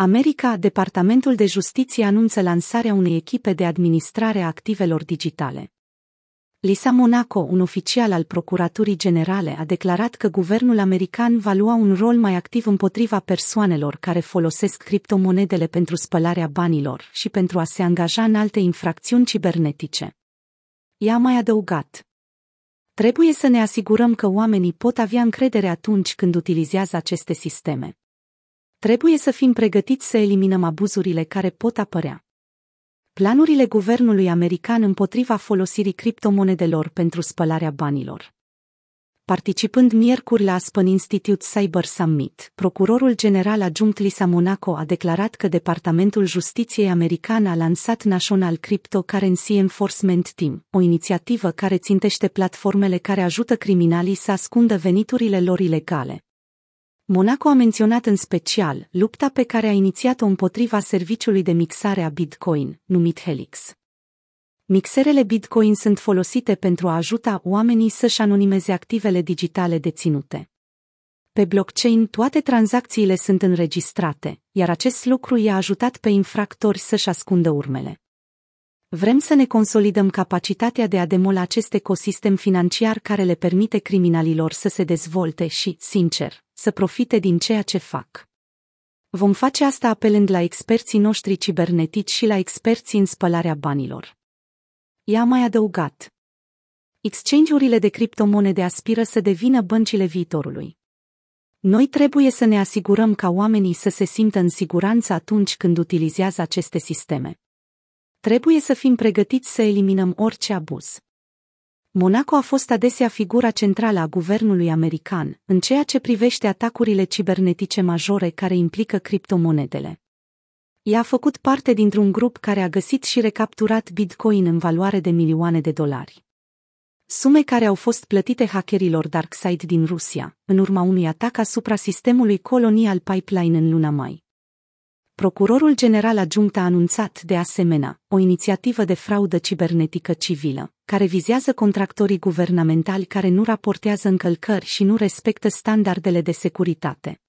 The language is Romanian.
America, Departamentul de Justiție anunță lansarea unei echipe de administrare a activelor digitale. Lisa Monaco, un oficial al Procuraturii Generale, a declarat că guvernul american va lua un rol mai activ împotriva persoanelor care folosesc criptomonedele pentru spălarea banilor și pentru a se angaja în alte infracțiuni cibernetice. Ea a mai adăugat. Trebuie să ne asigurăm că oamenii pot avea încredere atunci când utilizează aceste sisteme. Trebuie să fim pregătiți să eliminăm abuzurile care pot apărea. Planurile guvernului american împotriva folosirii criptomonedelor pentru spălarea banilor. Participând miercuri la Aspen Institute Cyber Summit, procurorul general adjunct Lisa Monaco a declarat că Departamentul Justiției American a lansat National Cryptocurrency Enforcement Team, o inițiativă care țintește platformele care ajută criminalii să ascundă veniturile lor ilegale. Monaco a menționat în special lupta pe care a inițiat-o împotriva serviciului de mixare a Bitcoin, numit Helix. Mixerele Bitcoin sunt folosite pentru a ajuta oamenii să-și anonimeze activele digitale deținute. Pe blockchain toate tranzacțiile sunt înregistrate, iar acest lucru i-a ajutat pe infractori să-și ascundă urmele. Vrem să ne consolidăm capacitatea de a demola acest ecosistem financiar care le permite criminalilor să se dezvolte și, sincer, să profite din ceea ce fac. Vom face asta apelând la experții noștri cibernetici și la experții în spălarea banilor. Ea a mai adăugat. Exchange-urile de criptomonede aspiră să devină băncile viitorului. Noi trebuie să ne asigurăm ca oamenii să se simtă în siguranță atunci când utilizează aceste sisteme. Trebuie să fim pregătiți să eliminăm orice abuz. Monaco a fost adesea figura centrală a guvernului american în ceea ce privește atacurile cibernetice majore care implică criptomonedele. Ea a făcut parte dintr-un grup care a găsit și recapturat Bitcoin în valoare de milioane de dolari. Sume care au fost plătite hackerilor DarkSide din Rusia, în urma unui atac asupra sistemului colonial Pipeline în luna mai. Procurorul general adjunct a anunțat, de asemenea, o inițiativă de fraudă cibernetică civilă, care vizează contractorii guvernamentali care nu raportează încălcări și nu respectă standardele de securitate.